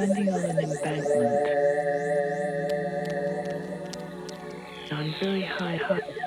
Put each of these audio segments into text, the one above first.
standing on an embankment on very high, high.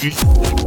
Peace.